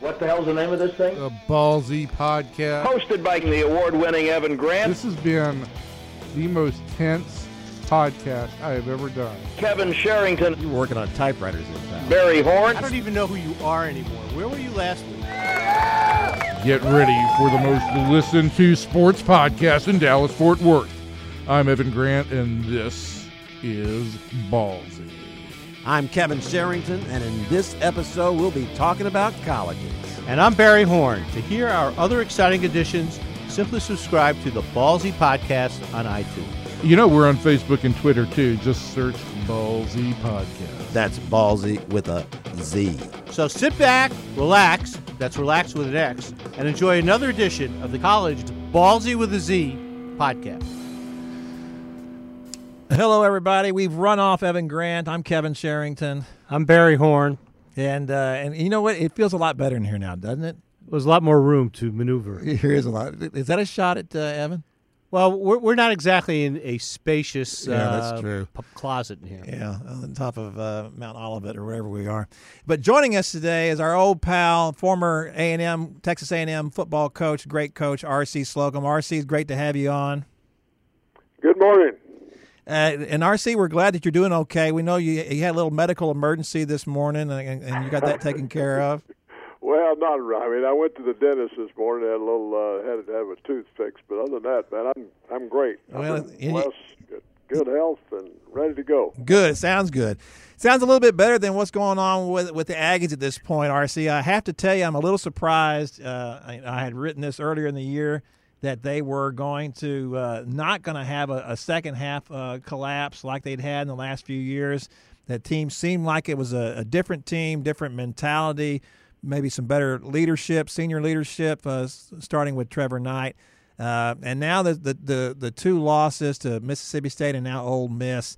What the hell's the name of this thing? A ballzy podcast. Hosted by the award-winning Evan Grant. This has been the most tense podcast I have ever done. Kevin Sherrington. You're working on typewriters in town. Barry Horn. I don't even know who you are anymore. Where were you last week? Get ready for the most listened to sports podcast in Dallas Fort Worth. I'm Evan Grant, and this is Ballzy. I'm Kevin Sherrington, and in this episode, we'll be talking about colleges. And I'm Barry Horn. To hear our other exciting editions, simply subscribe to the Ballzy Podcast on iTunes. You know, we're on Facebook and Twitter too. Just search Ballzy Podcast. That's ballzy with a Z. So sit back, relax, that's relax with an X, and enjoy another edition of the College Ballzy with a Z podcast. Hello, everybody. We've run off Evan Grant. I'm Kevin Sherrington, I'm Barry Horn. and uh, and you know what? It feels a lot better in here now, doesn't it? There's a lot more room to maneuver. Here is a lot. Is that a shot at uh, Evan? Well, we're, we're not exactly in a spacious Yeah, that's uh, true. p- closet in here. Yeah, on top of uh, Mount Olivet or wherever we are. But joining us today is our old pal, former A and M Texas A and M football coach, great coach RC Slocum. RC, it's great to have you on. Good morning. Uh, and RC, we're glad that you're doing okay. We know you, you had a little medical emergency this morning, and, and you got that taken care of. Well, not right. I mean, I went to the dentist this morning. Had a little, uh, had to have a tooth fixed, but other than that, man, I'm I'm great. Well, I'm blessed, good, good health, and ready to go. Good. Sounds good. Sounds a little bit better than what's going on with with the Aggies at this point, RC. I have to tell you, I'm a little surprised. Uh, I, I had written this earlier in the year that they were going to uh, not going to have a, a second half uh, collapse like they'd had in the last few years. That team seemed like it was a, a different team, different mentality, maybe some better leadership, senior leadership, uh, starting with Trevor Knight. Uh, and now the, the the the two losses to Mississippi State and now Ole Miss.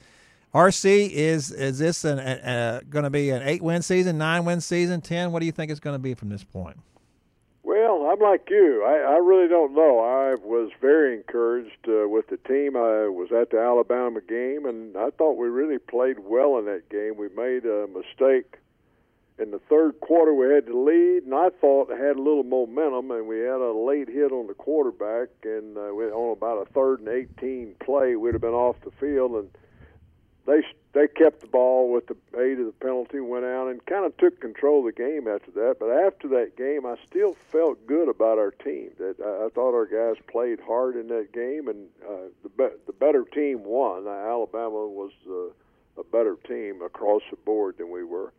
RC is is this going to be an eight win season, nine win season, ten? What do you think it's going to be from this point? I'm like you. I, I really don't know. I was very encouraged uh, with the team. I was at the Alabama game, and I thought we really played well in that game. We made a mistake in the third quarter. We had the lead, and I thought had a little momentum, and we had a late hit on the quarterback, and uh, we, on about a third and 18 play, we'd have been off the field, and they they kept the ball with the aid of the penalty, went out and kind of took control of the game after that. But after that game, I still felt good about our team. That I, I thought our guys played hard in that game, and uh, the be- the better team won. Alabama was uh, a better team across the board than we were.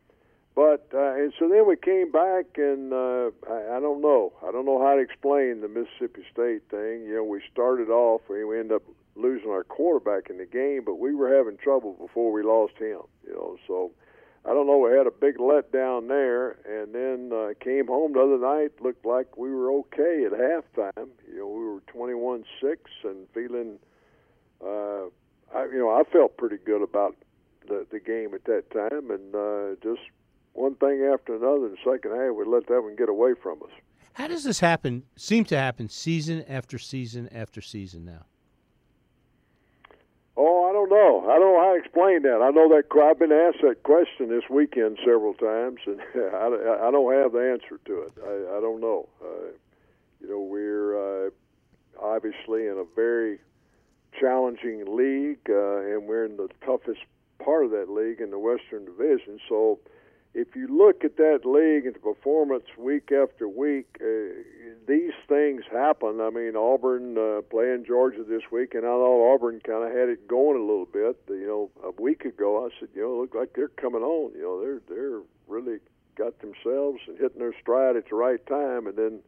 But uh, and so then we came back, and uh, I, I don't know. I don't know how to explain the Mississippi State thing. You know, we started off, we ended up losing our quarterback in the game, but we were having trouble before we lost him. You know, so I don't know. We had a big letdown there, and then uh, came home the other night. Looked like we were okay at halftime. You know, we were twenty-one-six and feeling. Uh, I, you know, I felt pretty good about the the game at that time, and uh, just one thing after another in the second half, we let that one get away from us. How does this happen? Seem to happen season after season after season now. Oh, I don't know. I don't know how to explain that. I know that I've been asked that question this weekend several times, and I, I don't have the answer to it. I, I don't know. Uh, you know, we're uh, obviously in a very challenging league, uh, and we're in the toughest part of that league in the Western Division. So, if you look at that league and the performance week after week, uh, these things happen. I mean, Auburn uh, playing Georgia this week, and I thought Auburn kind of had it going a little bit. You know, a week ago, I said, you know, look like they're coming on. You know, they're they're really got themselves and hitting their stride at the right time, and then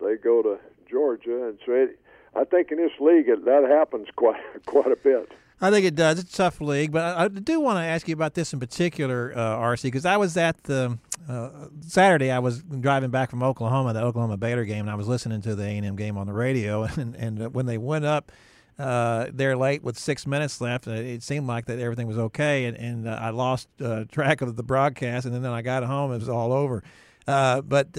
they go to Georgia, and so it, I think in this league it, that happens quite quite a bit. I think it does. It's a tough league, but I, I do want to ask you about this in particular, uh, RC, because I was at the uh, Saturday. I was driving back from Oklahoma, the Oklahoma Baylor game, and I was listening to the A and M game on the radio. And and when they went up uh, there late with six minutes left, it seemed like that everything was okay, and, and uh, I lost uh, track of the broadcast. And then I got home, it was all over. Uh, but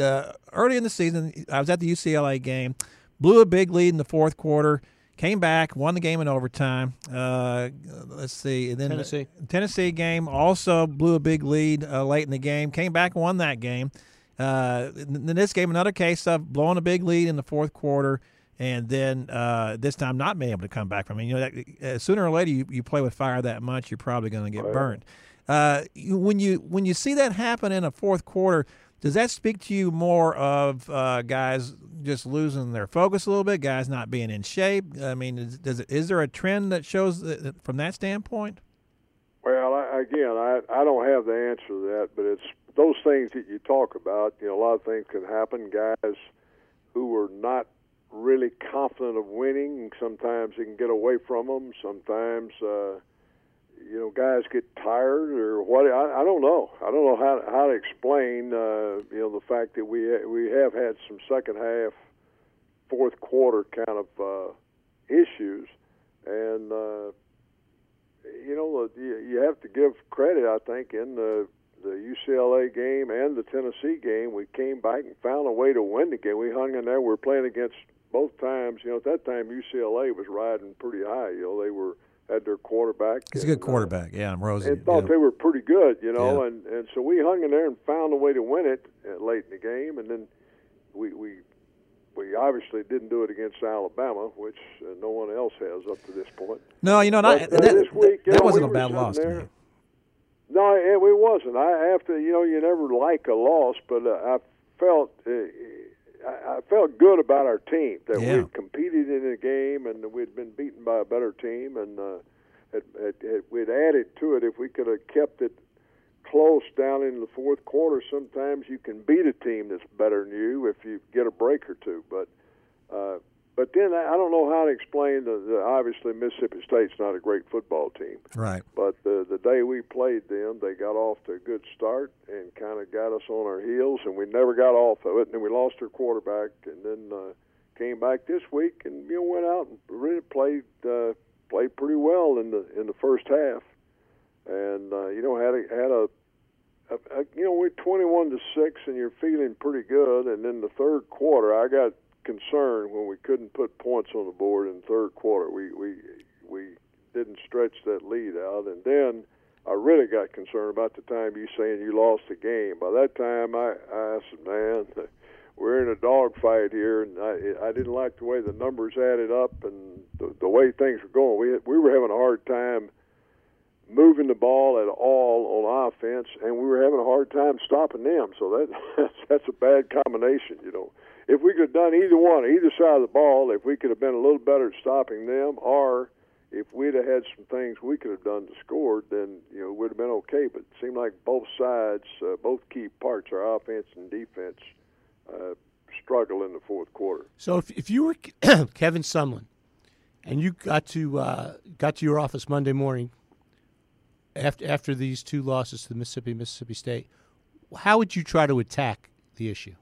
early in the season, I was at the UCLA game, blew a big lead in the fourth quarter came back, won the game in overtime. Uh, let's see, and then Tennessee. the Tennessee game also blew a big lead uh, late in the game. Came back, won that game. Uh, in in this game, another case of blowing a big lead in the fourth quarter, and then uh, this time not being able to come back from it. You know, that, uh, sooner or later, you, you play with fire that much, you're probably going to get burned. Uh, you, when you when you see that happen in a fourth quarter, does that speak to you more of uh, guys just losing their focus a little bit, guys not being in shape? I mean, is, does it, is there a trend that shows that, from that standpoint? Well, I, again, I I don't have the answer to that, but it's those things that you talk about. You know, a lot of things can happen. Guys who are not really confident of winning, sometimes it can get away from them. Sometimes, uh, you know, guys get tired or what. I, I don't know. I don't know how how to explain. Uh, you know, the fact that we we have had some second half, fourth quarter kind of uh, issues, and. Uh, you know, you have to give credit. I think in the the UCLA game and the Tennessee game, we came back and found a way to win the game. We hung in there. We were playing against both times. You know, at that time UCLA was riding pretty high. You know, they were had their quarterback. He's a good and, uh, quarterback, yeah, Rosie. and thought yeah. they were pretty good, you know, Yeah. and and so we hung in there and found a way to win it uh, late in the game, and then we we we obviously didn't do it against Alabama, which uh, no one else has up to this point. No, you know, and I, But, uh, that, this week, you that know, wasn't we a bad loss there. No, it, it wasn't. I after you know you never like a loss, but uh, I felt uh, I, I felt good about our team that Yeah. we competed in the game and we'd been beaten by a better team and uh, had, had, had, we'd added to it if we could have kept it close down in the fourth quarter. Sometimes you can beat a team that's better than you if you get a break or two, but. Uh, but then I don't know how to explain the, the obviously Mississippi State's not a great football team. Right. But the the day we played them, they got off to a good start and kind of got us on our heels, and we never got off of it. And then we lost our quarterback, and then uh, came back this week and you know went out and really played uh, played pretty well in the in the first half, and uh, you know had a had a, a, a you know we're twenty one to six, and you're feeling pretty good. And then the third quarter, I got concerned when we couldn't put points on the board in third quarter. We we we didn't stretch that lead out, and then I really got concerned about the time you saying you lost the game. By that time, I I said, man, we're in a dogfight here, and I I didn't like the way the numbers added up and the, the way things were going. We we were having a hard time moving the ball at all on offense, and we were having a hard time stopping them. So that that's a bad combination, you know. If we could have done either one, either side of the ball, if we could have been a little better at stopping them, or if we'd have had some things we could have done to score, then you know would have been okay. But it seemed like both sides, uh, both key parts, our offense and defense, uh, struggle in the fourth quarter. So if, if you were Kevin Sumlin and you got to uh, got to your office Monday morning after after these two losses to Mississippi Mississippi State, how would you try to attack the issue?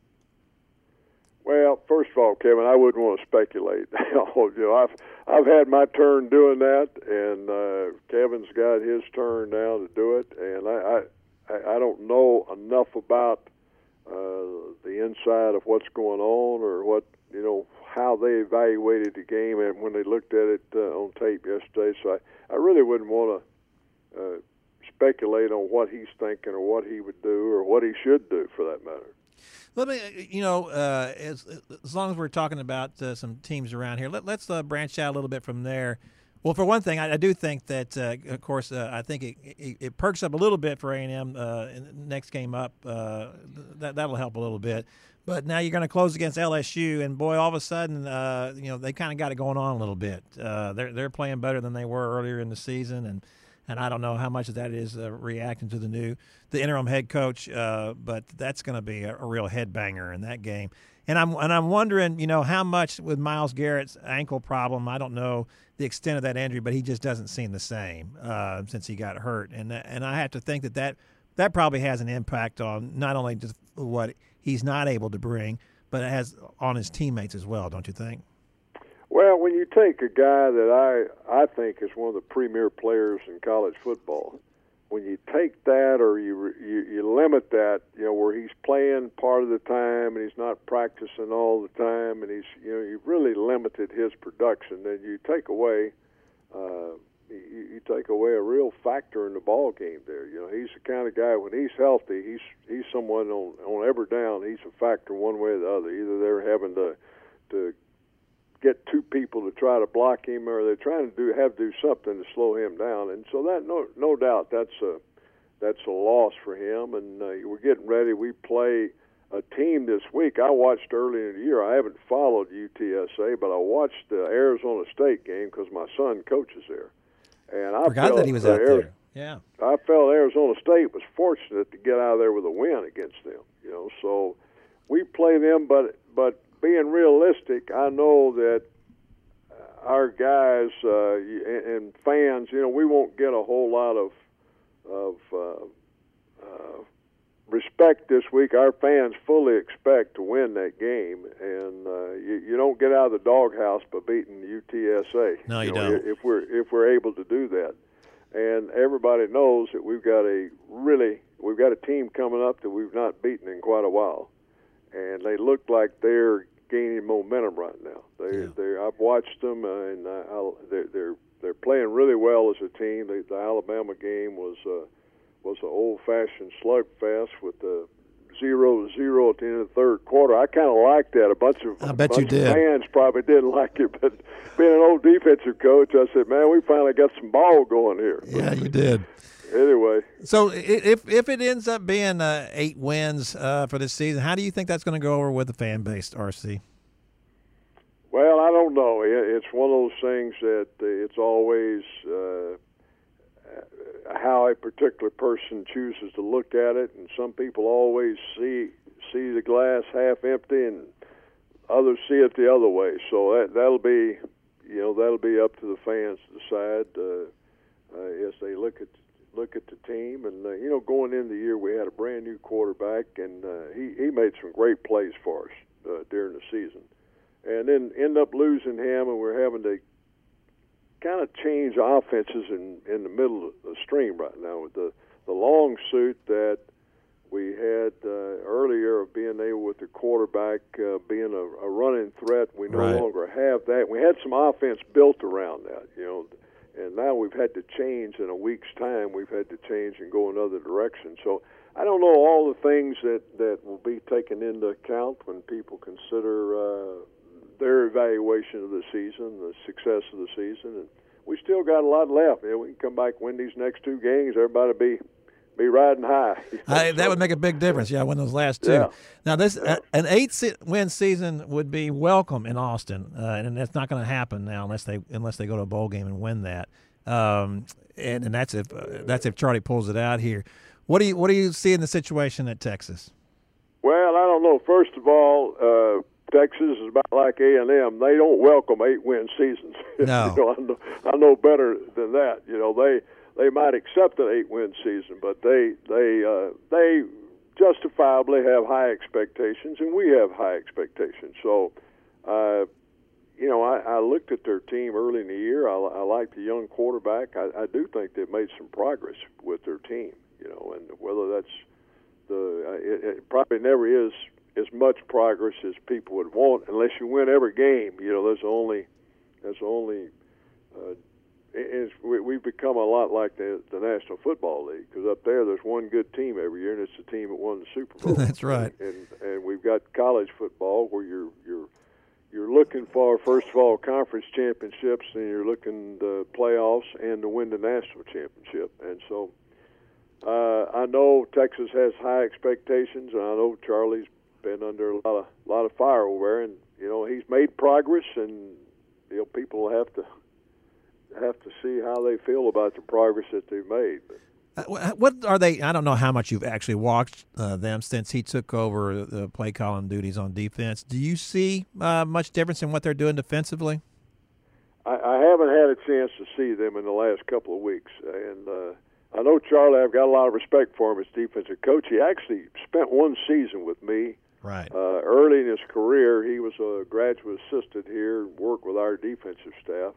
Well, first of all, Kevin, I wouldn't want to speculate. you know, I've I've had my turn doing that, and uh, Kevin's got his turn now to do it. And I I, I don't know enough about uh, the inside of what's going on or what you know how they evaluated the game and when they looked at it uh, on tape yesterday. So I, I really wouldn't want to uh, speculate on what he's thinking or what he would do or what he should do for that matter. Let me, you know, uh, as as long as we're talking about uh, some teams around here, let, let's uh, branch out a little bit from there. Well, for one thing, I, I do think that, uh, of course, uh, I think it, it, it perks up a little bit for A and M uh, next game up. Uh, that that'll help a little bit. But now you're going to close against LSU, and boy, all of a sudden, uh, you know, they kind of got it going on a little bit. Uh, they're they're playing better than they were earlier in the season, and and I don't know how much of that is uh, reacting to the new the interim head coach, uh, but that's going to be a, a real headbanger in that game. And I'm and I'm wondering, you know, how much with Myles Garrett's ankle problem. I don't know the extent of that injury, but he just doesn't seem the same uh, since he got hurt. And and I have to think that that that probably has an impact on not only just what he's not able to bring, but it has on his teammates as well. Don't you think? Well, when you take a guy that I I think is one of the premier players in college football, when you take that or you you, you limit that, you know, where he's playing part of the time and he's not practicing all the time, and he's you know you've really limited his production, then you take away uh, you, you take away a real factor in the ball game there. You know, he's the kind of guy when he's healthy, he's he's someone on on every down. He's a factor one way or the other. Either they're having to to get two people to try to block him, or they're trying to do have to do something to slow him down. And so that no no doubt that's a that's a loss for him. And uh, we're getting ready. We play a team this week. I watched early in the year. I haven't followed UTSA, but I watched the Arizona State game because my son coaches there. And I Forgot that he was out Ari- there. Yeah. I felt Arizona State was fortunate to get out of there with a win against them. You know, so we play them, but but being realistic, I know that our guys uh, and fans, you know, we won't get a whole lot of of uh, uh, respect this week. Our fans fully expect to win that game, and uh, you, you don't get out of the doghouse by beating UTSA. No, you know, don't. If we're if we're able to do that, and everybody knows that we've got a really we've got a team coming up that we've not beaten in quite a while, and they look like they're gaining momentum right now. They Yeah. they I've watched them, uh, and I, I, they're they're they're playing really well as a team. The, the Alabama game was uh, was an old-fashioned slugfest with the zero to zero at the end of the third quarter. I kind of liked that. A bunch of I bet you did. fans probably didn't like it, but being an old defensive coach, I said, "Man, we finally got some ball going here." Yeah, you did. Anyway, So if if it ends up being uh, eight wins uh, for this season, how do you think that's going to go over with the fan base, RC? Well, I don't know. It's one of those things that uh, it's always uh, how a particular person chooses to look at it, and some people always see see the glass half empty, and others see it the other way. So that that'll be, you know, that'll be up to the fans to decide uh, uh, as they look at look at the team. And uh, you know, going into the year, we had a brand new quarterback, and uh, he he made some great plays for us uh, during the season and then end up losing him, and we're having to kind of change offenses in in the middle of the stream right now with the the long suit that we had uh, earlier of being able with the quarterback uh, being a, a running threat. We no Right. longer have that. We had some offense built around that, you know, and now we've had to change in a week's time. We've had to change and go another direction. So I don't know all the things that that will be taken into account when people consider uh, their evaluation of the season, the success of the season, and we still got a lot left. Know, we can come back win these next two games. Everybody be be riding high. I, that would make a big difference. Yeah, win those last two. Yeah. Now, this uh, an eight se- win season would be welcome in Austin, uh, and that's not going to happen now unless they unless they go to a bowl game and win that. Um, and, and that's if uh, that's if Charlie pulls it out here. What do you what do you see in the situation at Texas? Well, I don't know. First of all, uh, Texas is about like A and M. They don't welcome eight win seasons. No. you know, I know, I know better than that. You know, they they might accept an eight win season, but they they uh, they justifiably have high expectations, and we have high expectations. So, uh, you know, I, I looked at their team early in the year. I, I liked the young quarterback. I, I do think they've made some progress with their team. You know, and whether that's the uh, it, it probably never is as much progress as people would want unless you win every game. You know, there's only there's only uh, it's, we, we've become a lot like the the National Football League because up there there's one good team every year and it's the team that won the Super Bowl. That's right. And and we've got college football where you're you're you're looking for first of all conference championships and you're looking the playoffs and to win the national championship. And so uh, I know Texas has high expectations, and I know Charlie's been under a lot of lot of fire over there, and you know he's made progress, and you know people have to have to see how they feel about the progress that they've made. Uh, What are they? I don't know how much you've actually watched uh, them since he took over the play calling duties on defense. Do you see uh, much difference in what they're doing defensively? I, I haven't had a chance to see them in the last couple of weeks, and uh, I know Charlie. I've got a lot of respect for him as defensive coach. He actually spent one season with me Right. Uh, early in his career, he was a graduate assistant here, worked with our defensive staff,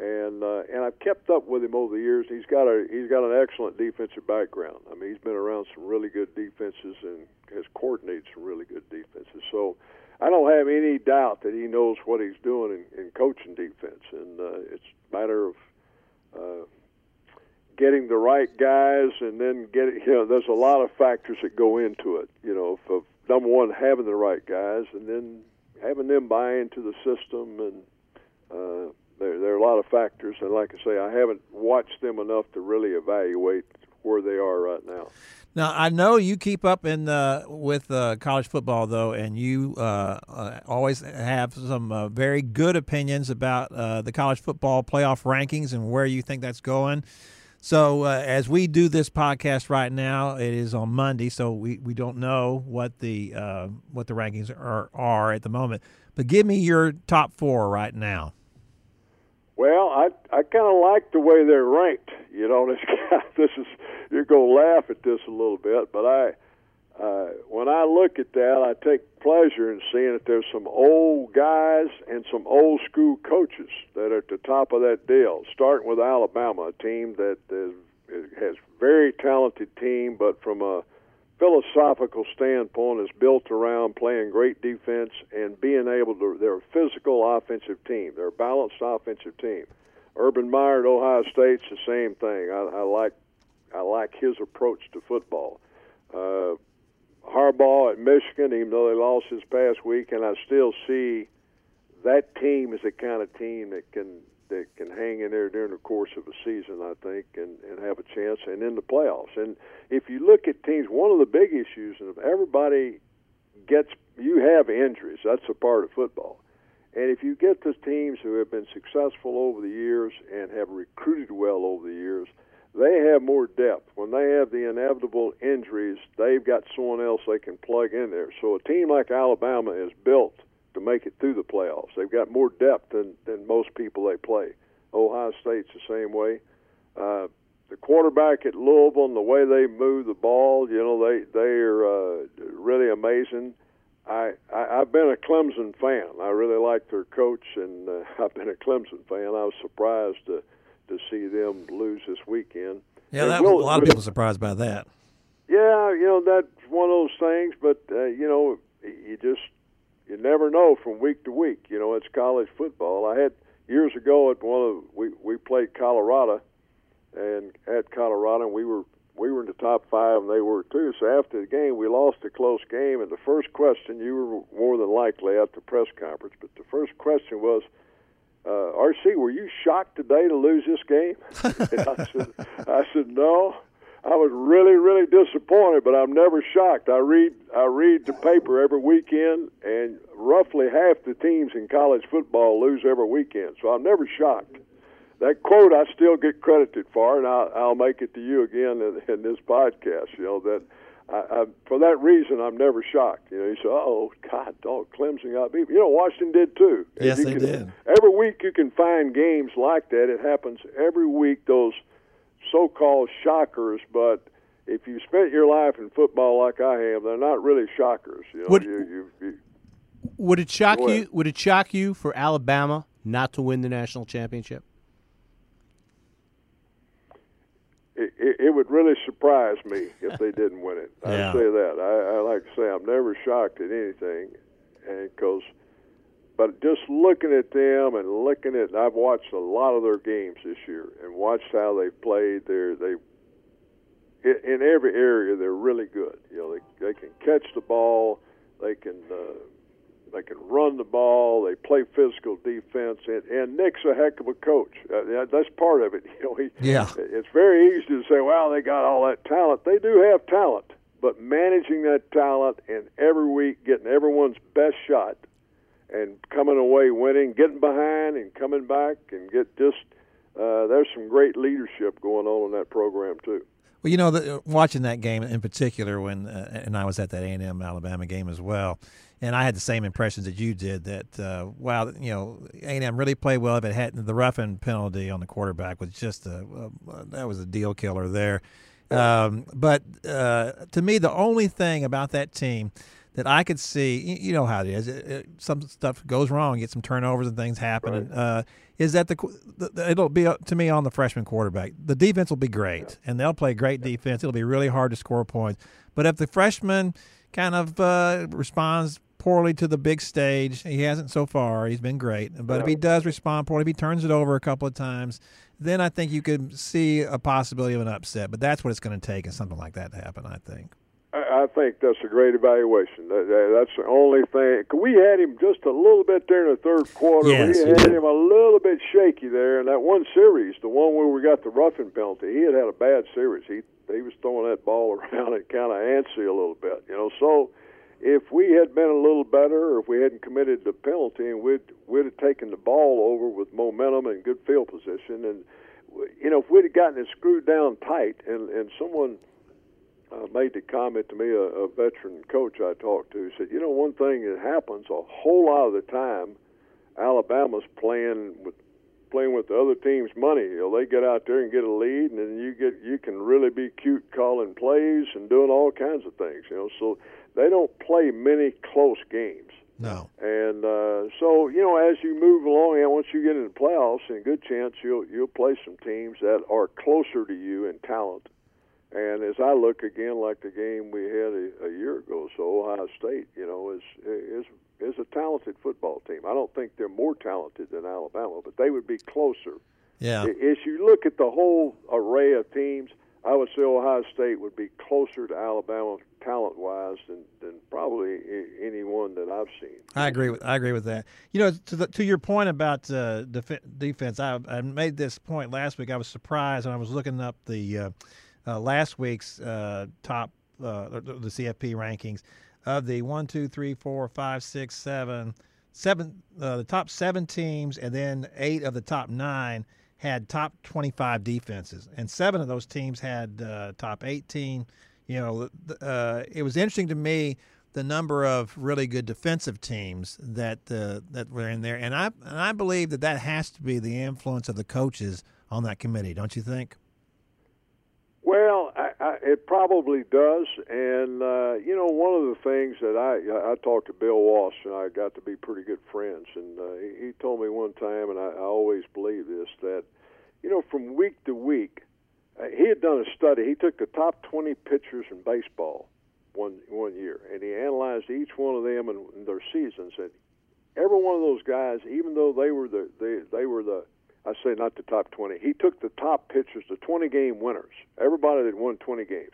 and uh, and I've kept up with him over the years. He's got a he's got an excellent defensive background. I mean, he's been around some really good defenses and has coordinated some really good defenses. So I don't have any doubt that he knows what he's doing in, in coaching defense, and uh, it's a matter of uh, getting the right guys, and then getting you know there's a lot of factors that go into it. You know, for number one, having the right guys, and then having them buy into the system, and uh, there there are a lot of factors. And like I say, I haven't watched them enough to really evaluate where they are right now. Now I know you keep up in uh, with uh, college football though, and you uh, uh always have some uh, very good opinions about uh, the college football playoff rankings and where you think that's going. So as we do this podcast right now, it is on Monday, so we, we don't know what the what the rankings are are at the moment. But give me your top four right now. Well, I I kind of like the way they're ranked. You know, this this is you're gonna laugh at this a little bit, but I uh, when I look at that, I take pleasure in seeing that there's some old guys and some old school coaches that are at the top of that deal. Starting with Alabama, a team that is, has very talented team, but from a philosophical standpoint is built around playing great defense and being able to. They're a physical offensive team. They're a balanced offensive team. Urban Meyer at Ohio State's the same thing. I, I like I like his approach to football. Uh, Harbaugh at Michigan, even though they lost this past week, and I still see that team is the kind of team that can that can hang in there during the course of a season, I think, and, and have a chance and in the playoffs. And if you look at teams, one of the big issues, and everybody gets, you have injuries. That's a part of football. And if you get the teams who have been successful over the years and have recruited well over the years, they have more depth. When they have the inevitable injuries, they've got someone else they can plug in there. So a team like Alabama is built to make it through the playoffs. They've got more depth than, than most people they play. Ohio State's the same way. Uh, the quarterback at Louisville and the way they move the ball, you know, they they are uh, really amazing. I, I I've been a Clemson fan. I really like their coach, and uh, I've been a Clemson fan. I was surprised to to see them lose this weekend. Yeah, that, will, a lot of people surprised by that. Yeah, you know that's one of those things, but uh, you know you just you never know from week to week. You know, it's college football. I had years ago at one of we we played Colorado, and at Colorado we were we were in the top five and they were too. So after the game, we lost a close game. And the first question, you were more than likely at the press conference, but the first question was, uh, RC, were you shocked today to lose this game? I said, I said no. I was really, really disappointed, but I'm never shocked. I read, I read the paper every weekend, and roughly half the teams in college football lose every weekend, so I'm never shocked that quote I still get credited for, and I'll, I'll make it to you again in, in this podcast. You know that I, I, for that reason I'm never shocked. You know, you say, "Oh God, dog, Clemson got beat." You know, Washington did too. Yes, they can, did. Every week you can find games like that. It happens every week. Those so-called shockers, but if you spent your life in football like I have, they're not really shockers. You know, would, you, you, you, would it shock you? Would it shock you for Alabama not to win the national championship? it, it, it would really surprise me if they didn't win it. I yeah. say that. I, I like to say I'm never shocked at anything, and because, but just looking at them and looking at, I've watched a lot of their games this year and watched how they played. They're they in every area they're really good. You know, they they can catch the ball, they can. Uh, they can run the ball. They play physical defense, and, and Nick's a heck of a coach. Uh, that's part of it. You know, he, yeah. It's very easy to say, "Well, they got all that talent." They do have talent, but managing that talent and every week getting everyone's best shot and coming away winning, getting behind and coming back, and get just uh, there's some great leadership going on in that program too. Well, you know, the, watching that game in particular, when uh, and I was at that A and M Alabama game as well, and I had the same impressions that you did. That uh, wow, you know, A and M really played well. If it hadn't, the roughing penalty on the quarterback was just a uh, that was a deal killer there. Um, but uh, to me, the only thing about that team that I could see, you know how it is. It, it, some stuff goes wrong, get some turnovers and things happen. Right. And, uh, is that the, the, it'll be to me on the freshman quarterback. The defense will be great, yeah. and they'll play great defense. It'll be really hard to score points. But if the freshman kind of uh, responds poorly to the big stage, he hasn't so far. He's been great, but if he does respond poorly, if he turns it over a couple of times, then I think you could see a possibility of an upset. But that's what it's going to take, is something like that to happen. I think. I, think that's a great evaluation. That, that, that's the only thing. 'cause We had him just a little bit there in the third quarter. Yes, we had him a little bit shaky there in that one series, the one where we got the roughing penalty. He had had a bad series. He he was throwing that ball around and kind of antsy a little bit, you know. So if we had been a little better, or if we hadn't committed the penalty, and we'd we'd have taken the ball over with momentum and good field position, and you know, if we'd have gotten it screwed down tight, and and someone uh, made the comment to me, a, a veteran coach I talked to said, you know, one thing that happens a whole lot of the time, Alabama's playing with playing with the other team's money. You know, they get out there and get a lead, and then you get you can really be cute calling plays and doing all kinds of things. You know, so they don't play many close games. No. And uh, so, you know, as you move along, and once you get into the playoffs, and a good chance you'll you'll play some teams that are closer to you in talent. And as I look again, like the game we had a, a year ago, so Ohio State, you know, is is is a talented football team. I don't think they're more talented than Alabama, but they would be closer. Yeah. I- As you look at the whole array of teams, I would say Ohio State would be closer to Alabama talent-wise than, than probably anyone that I've seen. I agree with I agree with that. You know, to the, to your point about uh, def- defense, I, I made this point last week. I was surprised when I was looking up the uh, last week's uh, top uh, the the CFP rankings of the one, two, three, four, five, six, seven, seven uh, the top seven teams, and then eight of the top nine had top twenty-five defenses, and seven of those teams had uh, top eighteen. You know, uh, it was interesting to me the number of really good defensive teams that uh, that were in there, and I and I believe that that has to be the influence of the coaches on that committee, don't you think? Well, I, I, it probably does, and uh, you know, one of the things that I I talked to Bill Walsh, and I got to be pretty good friends, and uh, he, he told me one time, and I, I always believe this that you know, from week to week, uh, he had done a study. He took the top 20 pitchers in baseball one one year, and he analyzed each one of them and, and their seasons. And every one of those guys, even though they were the they they were the I say not the top 20. He took the top pitchers, the 20 game winners, everybody that won 20 games,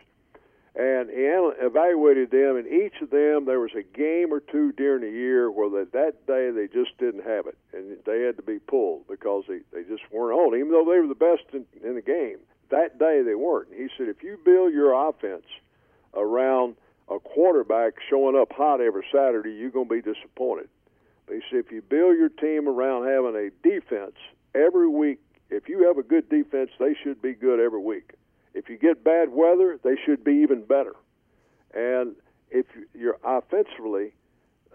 and he evaluated them. And each of them, there was a game or two during the year where that that day they just didn't have it, and they had to be pulled because they they just weren't on. Even though they were the best in, in the game, that day they weren't. He said, if you build your offense around a quarterback showing up hot every Saturday, you're going to be disappointed. But he said, if you build your team around having a defense every week, if you have a good defense, they should be good every week. If you get bad weather, they should be even better. And if you- you're offensively,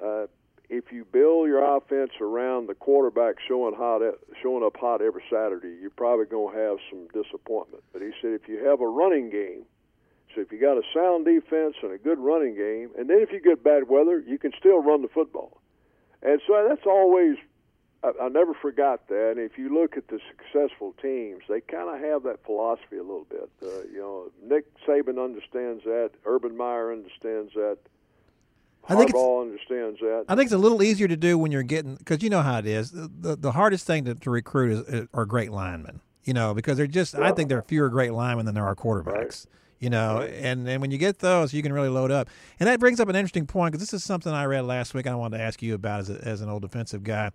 uh, if you build your offense around the quarterback showing hot, showing up hot every Saturday, you're probably going to have some disappointment. But he said if you have a running game, so if you got a sound defense and a good running game, and then if you get bad weather, you can still run the football. And so that's always, I, I never forgot that. And if you look at the successful teams, they kind of have that philosophy a little bit. Uh, you know, Nick Saban understands that. Urban Meyer understands that. I think it's- Harbaugh understands that. I think it's a little easier to do when you're getting because you know how it is. The, the, the hardest thing to, to recruit is, is are great linemen. You know, because they're just. I think there are fewer great linemen than there are quarterbacks. You know, and and when you get those, you can really load up. And that brings up an interesting point because this is something I read last week. I wanted to ask you about as a, as an old defensive guy.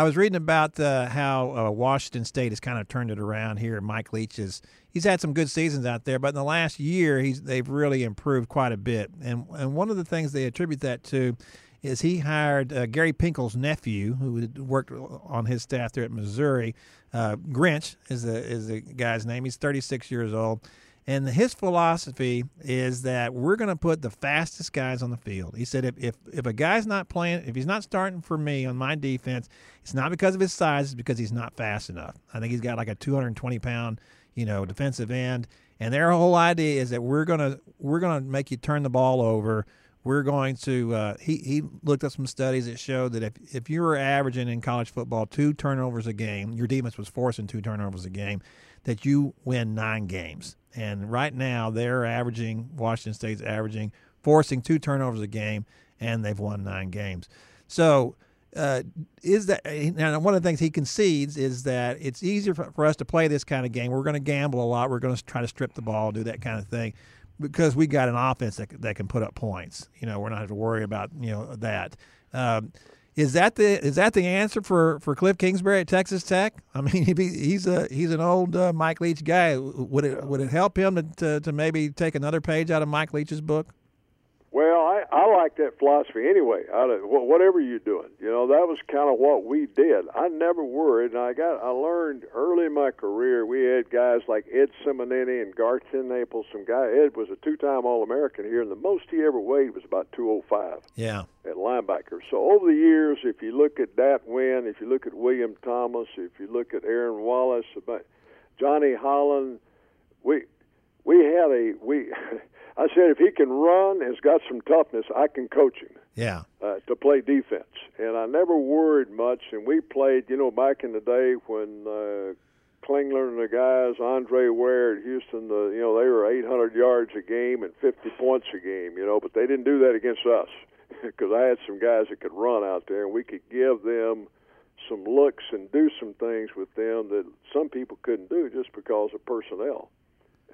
I was reading about uh, how uh, Washington State has kind of turned it around here. Mike Leach is he's had some good seasons out there, but in the last year he's they've really improved quite a bit. And and one of the things they attribute that to is he hired uh, Gary Pinkel's nephew, who worked on his staff there at Missouri. Uh, Grinch is the is the guy's name. He's 36 years old. And his philosophy is that we're going to put the fastest guys on the field. He said, if, if, if a guy's not playing, if he's not starting for me on my defense, it's not because of his size, it's because he's not fast enough. I think he's got like a 220 pound, you know, defensive end. And their whole idea is that we're gonna we're gonna make you turn the ball over. We're going to. Uh, he he looked at some studies that showed that if if you were averaging in college football two turnovers a game, your defense was forcing two turnovers a game, that you win nine games. And right now they're averaging Washington State's averaging forcing two turnovers a game, and they've won nine games. So. Uh, is that now one of the things he concedes is that it's easier for, for us to play this kind of game. We're going to gamble a lot. We're going to try to strip the ball, do that kind of thing, because we got an offense that, that can put up points. You know, we're not have to worry about you know that. Um, is that the is that the answer for, for Kliff Kingsbury at Texas Tech? I mean, he, he's a he's an old uh, Mike Leach guy. Would it would it help him to, to, to maybe take another page out of Mike Leach's book? Well, I, I like that philosophy anyway. Of whatever you're doing, you know, that was kind of what we did. I never worried, and I got I learned early in my career. We had guys like Ed Simonini and Garth TenNapel. Some guy Ed was a two-time All-American here, and the most he ever weighed was about 205. Yeah, at linebacker. So over the years, if you look at Dat Nguyen, if you look at William Thomas, if you look at Aaron Wallace, about Johnny Holland, we we had a we. I said if he can run, has got some toughness, I can coach him. Yeah. Uh, to play defense, and I never worried much. And we played, you know, back in the day when uh, Klingler and the guys, Andre Ware at Houston, the you know they were 800 yards a game and 50 points a game, you know, but they didn't do that against us because I had some guys that could run out there, and we could give them some looks and do some things with them that some people couldn't do just because of personnel.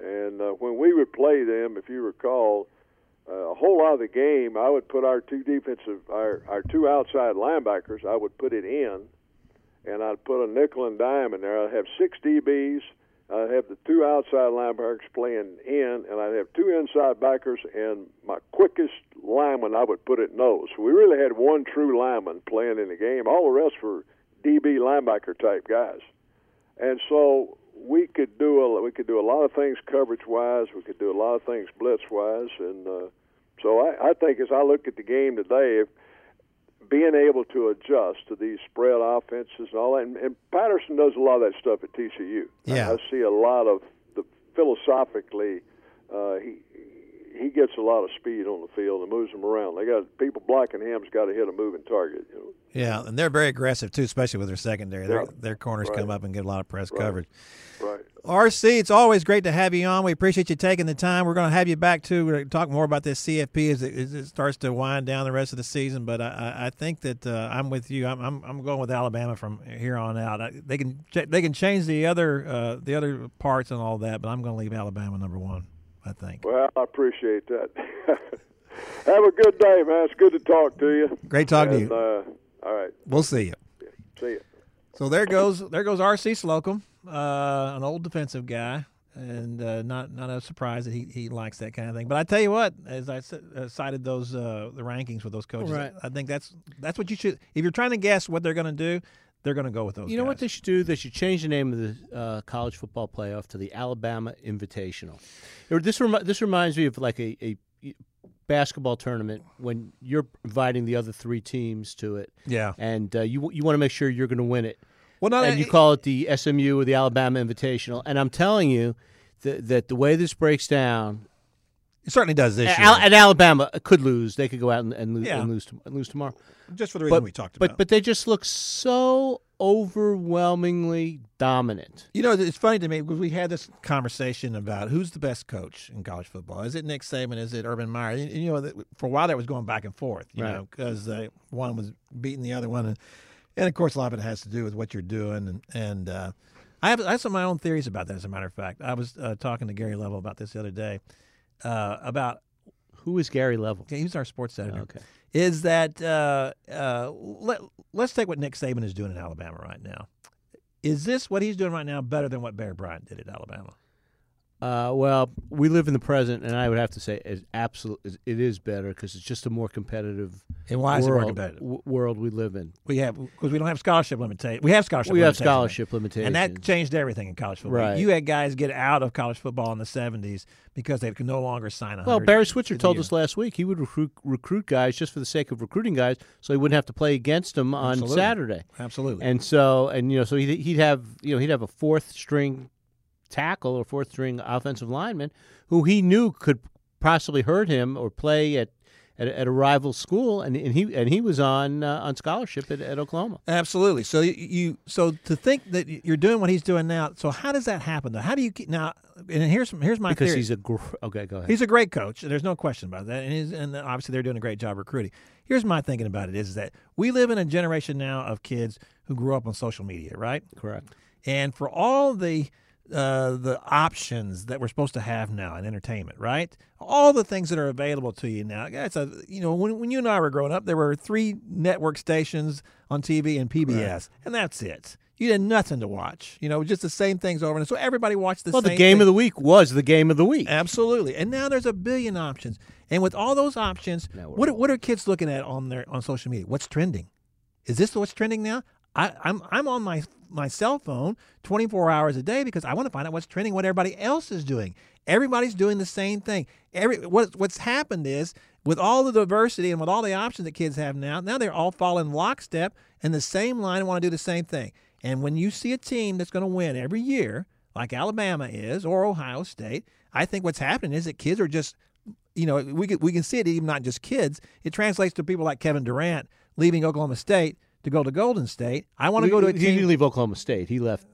And uh, when we would play them, if you recall, uh, a whole lot of the game, I would put our two defensive, our our two outside linebackers, I would put it in, and I'd put a nickel and dime in there. I'd have six DBs. I'd have the two outside linebackers playing in, and I'd have two inside backers, and my quickest lineman I would put it nose. So we really had one true lineman playing in the game. All the rest were DB linebacker type guys, and so we could do a we could do a lot of things coverage wise. We could do a lot of things blitz wise, and uh, so I, I think as I look at the game today, if being able to adjust to these spread offenses and all that, and, and Patterson does a lot of that stuff at TCU. Yeah. I, I see a lot of the philosophically. Uh, he he gets a lot of speed on the field and moves them around. They got people blocking him's got to hit a moving target. You know. Yeah, and they're very aggressive too, especially with their secondary. Their Yeah. their corners Right. come up and get a lot of press Right. coverage. Right. RC, it's always great to have you on. We appreciate you taking the time. We're going to have you back too. We're going to talk more about this CFP as it, as it starts to wind down the rest of the season. But I, I- I think that uh, I'm with you. I'm, I'm I'm going with Alabama from here on out. I, they can ch- they can change the other uh, the other parts and all that, but I'm going to leave Alabama number one. I think. Well, I appreciate that. Have a good day, man. It's good to talk to you. Great talking And, to you. Uh, all right. We'll see you. See you. So there goes there goes R.C. Slocum, uh, an old defensive guy, and uh, not not a surprise that he, he likes that kind of thing. But I tell you what, as I uh, cited those uh, the rankings with those coaches, Right. I think that's that's what you should. If you're trying to guess what they're going to do, they're going to go with those. You know what they should do? They should change the name of the uh, college football playoff to the Alabama Invitational. This this reminds me of like a, a basketball tournament when you're inviting the other three teams to it, Yeah. and uh, you you want to make sure you're going to win it. Well, no, and you call it the SMU or the Alabama Invitational. And I'm telling you that, that the way this breaks down, It certainly does this year, Al- and Alabama could lose. They could go out and, and, lose, Yeah. and lose, to- lose tomorrow. just for the reason But, we talked about. but they just look so overwhelmingly dominant. You know, it's funny to me because we had this conversation about who's the best coach in college football. Is it Nick Saban? Is it Urban Meyer? And, you know, for a while that was going back and forth. You Right. know, because uh, one was beating the other one, and, and of course a lot of it has to do with what you're doing. And and uh, I have I have some of my own theories about that. As a matter of fact, I was uh, talking to Gary Level about this the other day uh, about Who is Gary Level? he's our sports editor. Okay. Is that uh, uh, let, let's take what Nick Saban is doing in Alabama right now. Is this what he's doing right now better than what Bear Bryant did at Alabama? Uh, well, we live in the present, and I would have to say it absolute. It is better because it's just a more competitive And why is it more world, competitive? w- world we live in. We have because we don't have scholarship limitation. We have scholarship. We have scholarship limitations, and that changed everything in college football. Right. You had guys get out of college football in the '70s because they could no longer sign a. Well, Barry Switzer told us last week he would recruit, recruit guys just for the sake of recruiting guys, so he wouldn't have to play against them on Absolutely. Saturday. Absolutely. And so, and you know, so he'd, he'd have you know he'd have a fourth string tackle or fourth string offensive lineman who he knew could possibly hurt him or play at at, at a rival school, and, and he and he was on uh, on scholarship at, at Oklahoma. Absolutely. So you, you so to think that you're doing what he's doing now. So how does that happen? Though? How do you keep now? And here's here's my Because theory. he's a gr- okay. Go ahead. He's a great coach. There's no question about that. And, he's, and obviously, they're doing a great job recruiting. Here's my thinking about it: is that we live in a generation now of kids who grew up on social media, right? correct. And for all the uh, the options that we're supposed to have now in entertainment, right? All the things that are available to you now. It's a you know when when you and I were growing up, there were three network stations on TV and PBS, and that's it. You had nothing to watch. You know, just the same things over and so everybody watched the Well, same. Well, the game thing. of the week was the game of the week. Absolutely. And now there's a billion options. And with all those options, what are, what are kids looking at on their on social media? What's trending? Is this what's trending now? I, I'm I'm on my my cell phone 24 hours a day because I want to find out what's trending, what everybody else is doing. Everybody's doing the same thing. Every what what's happened is with all the diversity and with all the options that kids have now, now they're all falling lockstep in the same line and want to do the same thing. And when you see a team that's going to win every year, like Alabama is or Ohio State, I think what's happening is that kids are just, you know, we can, we can see it even not just kids. It translates to people like Kevin Durant leaving Oklahoma State to go to Golden State. I want to go to a he team. didn't leave Oklahoma State. He left.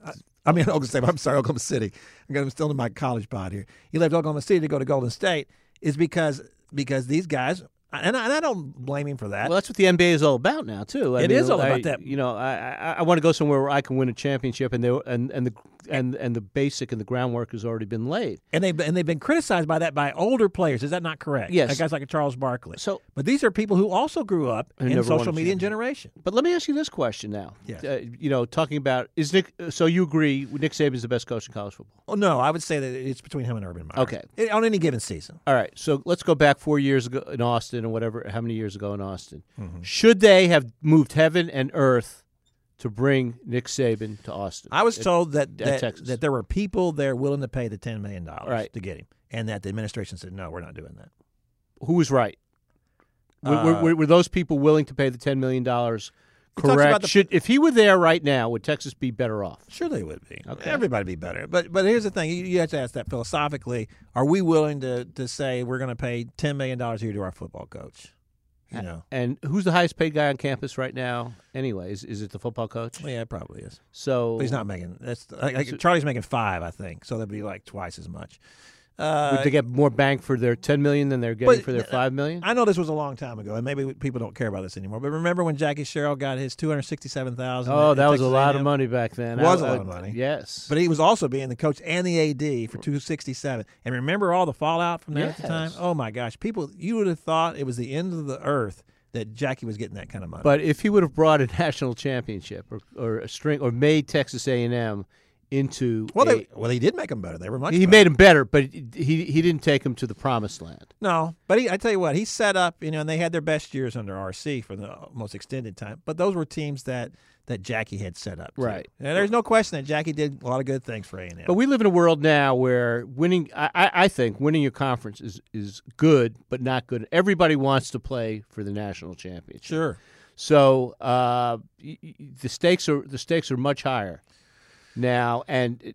I mean, Oklahoma State. I'm sorry, Oklahoma City. I'm still in my college pod here. He left Oklahoma City to go to Golden State is because because these guys, and I, and I don't blame him for that. Well, that's what the NBA is all about now, too. I It mean, is all I- about that. You know, I I, I want to go somewhere where I can win a championship, and they and and the and and the basic and the groundwork has already been laid. and they and they've been criticized by that by older players. Is that not correct? Yes. like guys like a Charles Barkley. So- but these are people who also grew up in social media generation. But let me ask you this question now. Yes. Uh, you know, talking about is Nick. So you agree Nick Saban is the best coach in college football? Oh no, I would say that it's between him and Urban Meyer. Okay. It- on any given season. All right, so let's go back four years ago in Austin, or whatever. How many years ago in Austin? Mm-hmm. Should they have moved heaven and earth to bring Nick Saban to Austin? I was told that that, Texas. that there were people there willing to pay the ten million dollars Right. to get him, and that the administration said no, we're not doing that. who was right? Were, Uh, were, were, were those people willing to pay the ten million dollars? Correct. the- Should if he were there right now, would Texas be better off? Sure, they would be. Okay. Everybody be better. But but here's the thing: you, you have to ask that philosophically. Are we willing to to say we're going to pay ten million dollars a year to our football coach? You know, And who's the highest paid guy on campus right now? Anyway, is, is it the football coach? well, yeah, it probably is. So But he's not making. That's like, like Charlie's making five, I think. So that'd be like twice as much. Uh, Would they get more bang for their ten million than they're getting But, for their five million? I know this was a long time ago, and maybe people don't care about this anymore. But remember when Jackie Sherrill got his two hundred sixty-seven thousand? Oh, that was a lot of money back then. Was I- a lot I- of money. Yes, But he was also being the coach and the AD for 267. And remember all the fallout from that at the time? Oh my gosh. People you would have thought it was the end of the earth that Jackie was getting that kind of money. But if he would have brought a national championship or, or a string or made Texas A and M into well, a- they, well, he did make them better. They were much he better. made him better, but he he didn't take him to the promised land. No, but he, I tell you what, he set up, you know, and they had their best years under RC for the most extended time. But those were teams that that Jackie had set up. too. Right. And there's no question that Jackie did a lot of good things for A&M. But we live in a world now where winning, I, I think, winning your conference is is good, but not good. Everybody wants to play for the national championship. sure. So uh, the stakes are the stakes are much higher now. And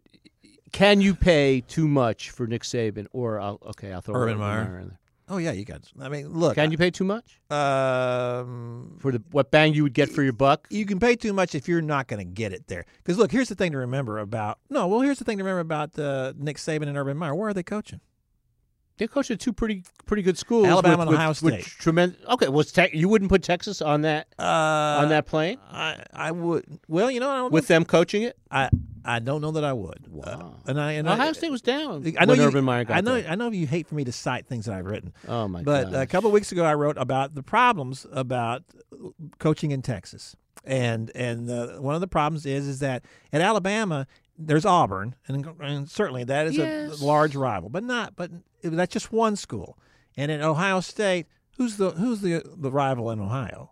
can you pay too much for Nick Saban or I'll, okay, I'll throw Urban Meyer. Meyer in there. Oh yeah, you got. I mean, look. Can you pay too much Um, for the what bang you would get for your buck? you can pay too much if you're not going to get it there. Because look, here's the thing to remember about. No, well, here's the thing to remember about uh, Nick Saban and Urban Meyer. Where are they coaching? They coached at two pretty pretty good schools. Alabama with, and Ohio with, State. tremendous. Okay, was Te- you wouldn't put Texas on that Uh, on that plane I I would. Well, you know, I don't with them coaching it? I I don't know that I would. Wow. Uh, and I and Ohio I, State was down. I know you, Urban Meyer got I know. there. I know you hate for me to cite things that I've written. Oh my god. But god! a couple of weeks ago, I wrote about the problems about coaching in Texas, and and uh, one of the problems is is that at Alabama there's Auburn, and, and certainly that is Yes. a large rival, but not but that's just one school. And in Ohio State, who's the who's the the rival in Ohio?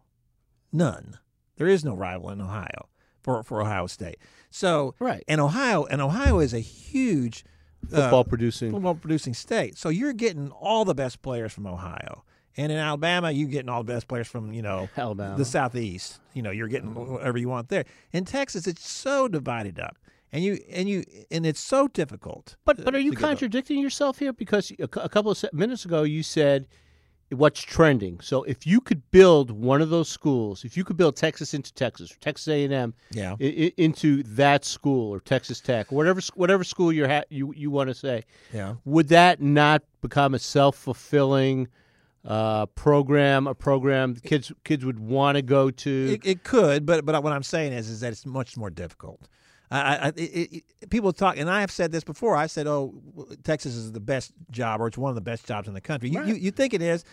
None. There is no rival in Ohio for for Ohio State. So Right. and Ohio and Ohio is a huge football uh, producing. football producing state. So you're getting all the best players from Ohio. And in Alabama, you're getting all the best players from, you know, Alabama. the southeast. You know, you're getting whatever you want there. In Texas, it's so divided up. And you and you and it's so difficult. But but are you contradicting yourself here? Because a, a couple of minutes ago you said what's trending. So if you could build one of those schools, if you could build Texas into Texas, or Texas A and M, Yeah. into that school or Texas Tech, or whatever whatever school you're ha- you you want to say, Yeah. would that not become a self fulfilling uh, program? A program kids kids would want to go to. It, it could, but but what I'm saying is is that it's much more difficult. I, I, it, it, people talk, and I have said this before. I said, "Oh, Texas is the best job, or it's one of the best jobs in the country." You, you, you think it is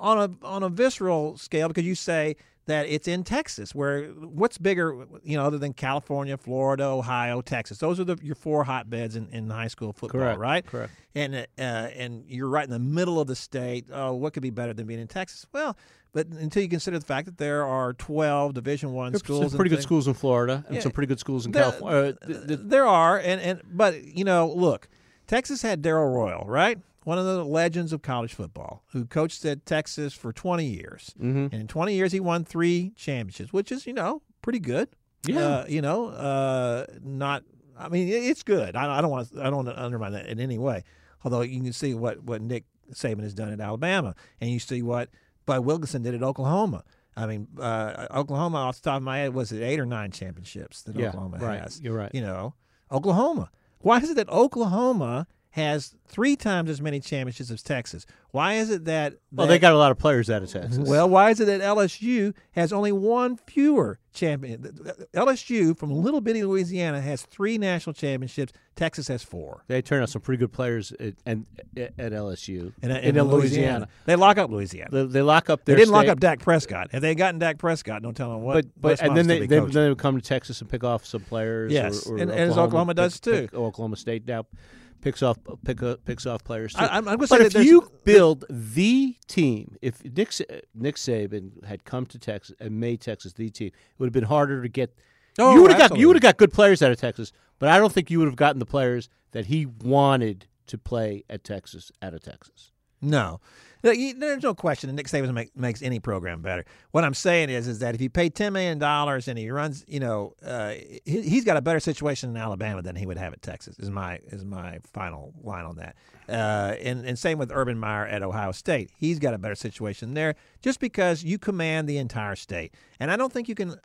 on a on a visceral scale because you say that it's in Texas, where what's bigger, you know, other than California, Florida, Ohio, Texas. Those are the your four hotbeds in, in high school football, Correct, right? correct. And uh, and you're right in the middle of the state. Oh, what could be better than being in Texas? Well. But until you consider the fact that there are 12 Division One schools, some pretty good things- schools in Florida and Yeah. some pretty good schools in There- California. Uh, th- th- there are, and, and but you know, look, Texas had Darrell Royal, right? One of the legends of college football, who coached at Texas for 20 years, mm-hmm. and in 20 years he won three championships, which is you know pretty good. Yeah. uh, you know, uh, not. I mean, it's good. I, I don't want. to I don't want to undermine that in any way. Although you can see what what Nick Saban has done at Alabama, and you see what Bud Wilkinson did at Oklahoma. I mean, uh, Oklahoma, off the top of my head, was it eight or nine championships that Yeah, Oklahoma right. has? You're right. You know, Oklahoma. Why is it that Oklahoma has three times as many championships as Texas? Why is it that? well, they got a lot of players out of Texas. well, why is it that LSU has only one fewer champion? LSU from little bitty Louisiana has three national championships. Texas has four. They turn out some pretty good players at, and, at LSU And, in, Louisiana. they lock up Louisiana. They, they lock up They didn't lock up Dak Prescott. If they had gotten Dak Prescott, don't tell them what. but but and then still they then, they would come to Texas and pick off some players. Yes, or, or and- and as Oklahoma pick- does, too. pick- Oklahoma State now picks off pick picks off players too. I- I'm- I'm gonna but say that if you build the team, if Nick Nick Saban had come to Texas and made Texas the team, it would have been harder to get. Oh, you would have got you would have got good players out of Texas, but I don't think you would have gotten the players that he wanted to play at Texas out of Texas. No, there's no question that Nick Saban make, makes any program better. What I'm saying is, is that if you pay ten million dollars and he runs, you know, uh, he, he's got a better situation in Alabama than he would have at Texas. Is my is my final line on that. Uh, and and same with Urban Meyer at Ohio State. He's got a better situation there, just because you command the entire state. And I don't think you can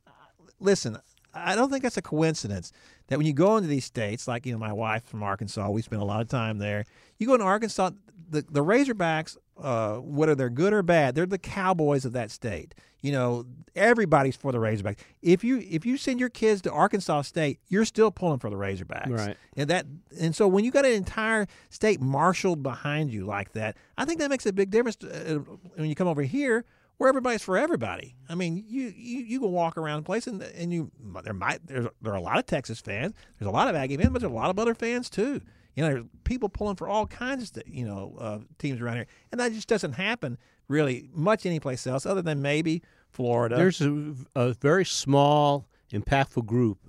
listen. I don't think that's a coincidence that when you go into these states, like you know, my wife from Arkansas, we spent a lot of time there. You go into Arkansas, the the Razorbacks, uh, whether they're good or bad, they're the Cowboys of that state. You know, everybody's for the Razorbacks. If you if you send your kids to Arkansas State, you're still pulling for the Razorbacks. Right. And that and so when you got an entire state marshaled behind you like that, I think that makes a big difference uh, when you come over here where everybody's for everybody. I mean, you you, you can walk around the place and and you there might there's there are a lot of Texas fans, there's a lot of Aggie fans, but there's a lot of other fans too. You know, there's people pulling for all kinds of you know uh, teams around here, and that just doesn't happen really much anyplace else other than maybe Florida. There's a, a very small, impactful group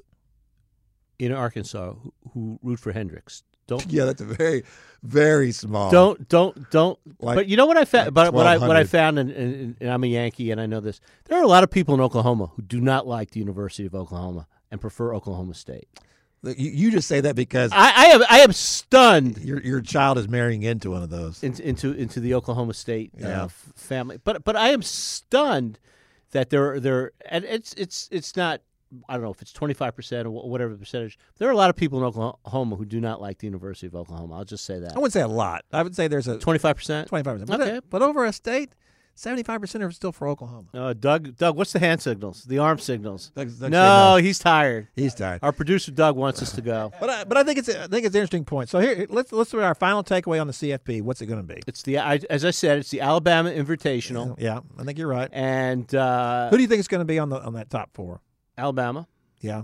in Arkansas who, who root for Hendrix. Don't Yeah, that's a very, very small. don't don't don't. Like- but you know what I found? like but what I what I found, and, and, and I'm a Yankee, and I know this. There are a lot of people in Oklahoma who do not like the University of Oklahoma and prefer Oklahoma State. You, you just say that because I, I am I am stunned your your child is marrying into one of those. into into, into the Oklahoma State Yeah. uh, f- family. But but I am stunned that there there and it's it's it's not. I don't know if it's twenty five percent or wh- whatever the percentage. There are a lot of people in Oklahoma who do not like the University of Oklahoma. I'll just say that I wouldn't say a lot. I would say there's a twenty five percent. twenty five percent. Okay. But over a state, seventy five percent are still for Oklahoma. Uh, Doug, Doug, what's the hand signals? The arm signals? Doug's- Doug no, said he's tired. He's tired. Our producer Doug wants us to go. But I, but I think it's a, I think it's an interesting point. So here let's let's look at our final takeaway on the CFP. What's it going to be? It's the I, as I said, it's the Alabama Invitational, Yeah, I think you're right. and uh, Who do you think is going to be on the on that top four? Alabama. Yeah.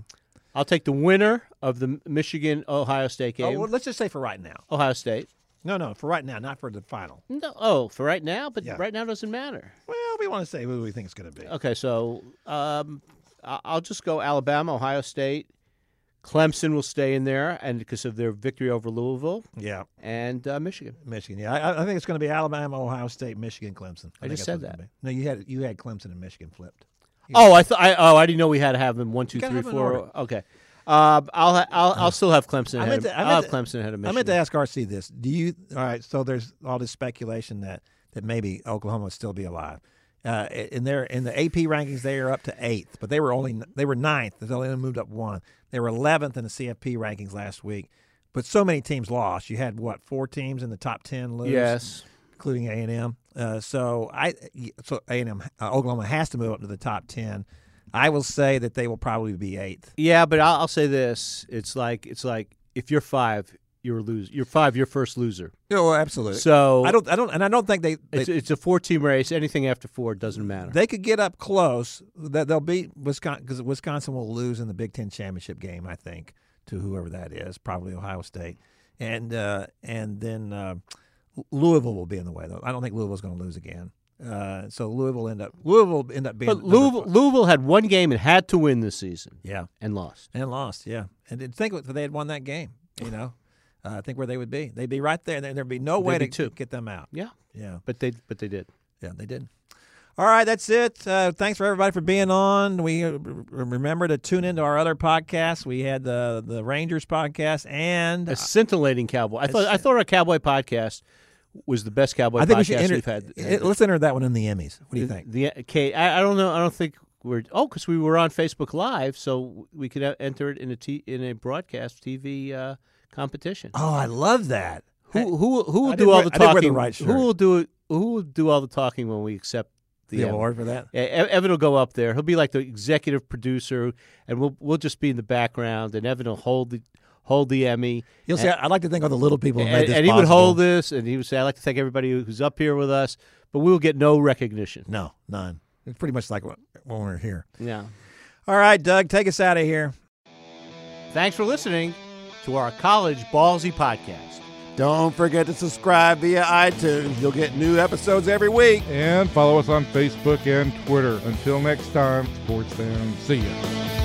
I'll take the winner of the Michigan Ohio State Oh, game. well, let's just say for right now. Ohio State. No, no, for right now, not for the final. No, oh, for right now, but Yeah. right now doesn't matter. Well, we want to say who we think it's going to be. Okay, so um, I- I'll just go Alabama, Ohio State. Clemson will stay in there, and because of their victory over Louisville Yeah, and uh, Michigan. Michigan. Yeah, I, I think it's going to be Alabama, Ohio State, Michigan, Clemson. I think just said that. No, you had you had Clemson and Michigan flipped. Oh, I thought. I, oh, I didn't know we had to have them one, two, three, have them in four. Okay, uh, I'll, ha- I'll I'll still have Clemson I ahead. meant Of, to- I I'll meant have to- Clemson ahead of I Michigan. meant to ask RC this. Do you all right? So there's all this speculation that that maybe Oklahoma would still be alive. Uh, in their in the AP rankings, they are up to eighth, but they were only they were ninth. They only moved up one. They were eleventh in the CFP rankings last week. But so many teams lost. You had what four teams in the top ten lose. Yes. including A and M. Uh, so I so A and M uh, Oklahoma has to move up to the top ten. I will say that they will probably be eighth. Yeah, but I'll, I'll say this: it's like it's like if you're five, you're a loser. You're five, you're first loser. Yeah, well, absolutely. So I don't, I don't, and I don't think they they, It's, it's a four-team race. Anything after four doesn't matter. they could get up close. That they'll beat Wisconsin because Wisconsin will lose in the Big Ten championship game. I think to whoever that is, probably Ohio State, and uh, and then uh, Louisville will be in the way though. I don't think Louisville's going to lose again. Uh, so Louisville end up Louisville end up being but Louisville. Louisville had one game and had to win this season yeah, and lost. and lost. Yeah, and think if they had won that game, you know, uh, I think where they would be. They'd be right there. There- There'd be no way They'd to be two. get them out. Yeah, Yeah, but they but they did. yeah, they did. All right, that's it. Uh, thanks for everybody for being on. We uh, remember to tune into our other podcasts. We had the the Rangers podcast and A scintillating cowboy. I thought I thought our cowboy podcast was the best cowboy I think we podcast should enter, we've had. uh, Let's enter that one in the Emmys. What do you think? The Kate, I, I don't know. I don't think we're. Oh, because we were on Facebook Live, so we could uh, enter it in a t, in a broadcast TV uh, competition. Oh, I love that. Who who who will do all wear- the wear the talking? right who will do it? Who will do all the talking when we accept the, The award for that. Yeah, Evan will go up there. He'll be like the executive producer, and we'll we'll just be in the background, and Evan will hold the hold the Emmy. You'll say, "I'd like to think of the little people who made and, this and he would hold this, and he would say, "I'd like to thank everybody who's up here with us," but we will get no recognition. No, none. It's pretty much like when when we're here. Yeah. All right, Doug, take us out of here. Thanks for listening to our College Ballzy podcast. Don't forget to subscribe via iTunes. You'll get new episodes every week. And follow us on Facebook and Twitter. Until next time, sports fans, see ya.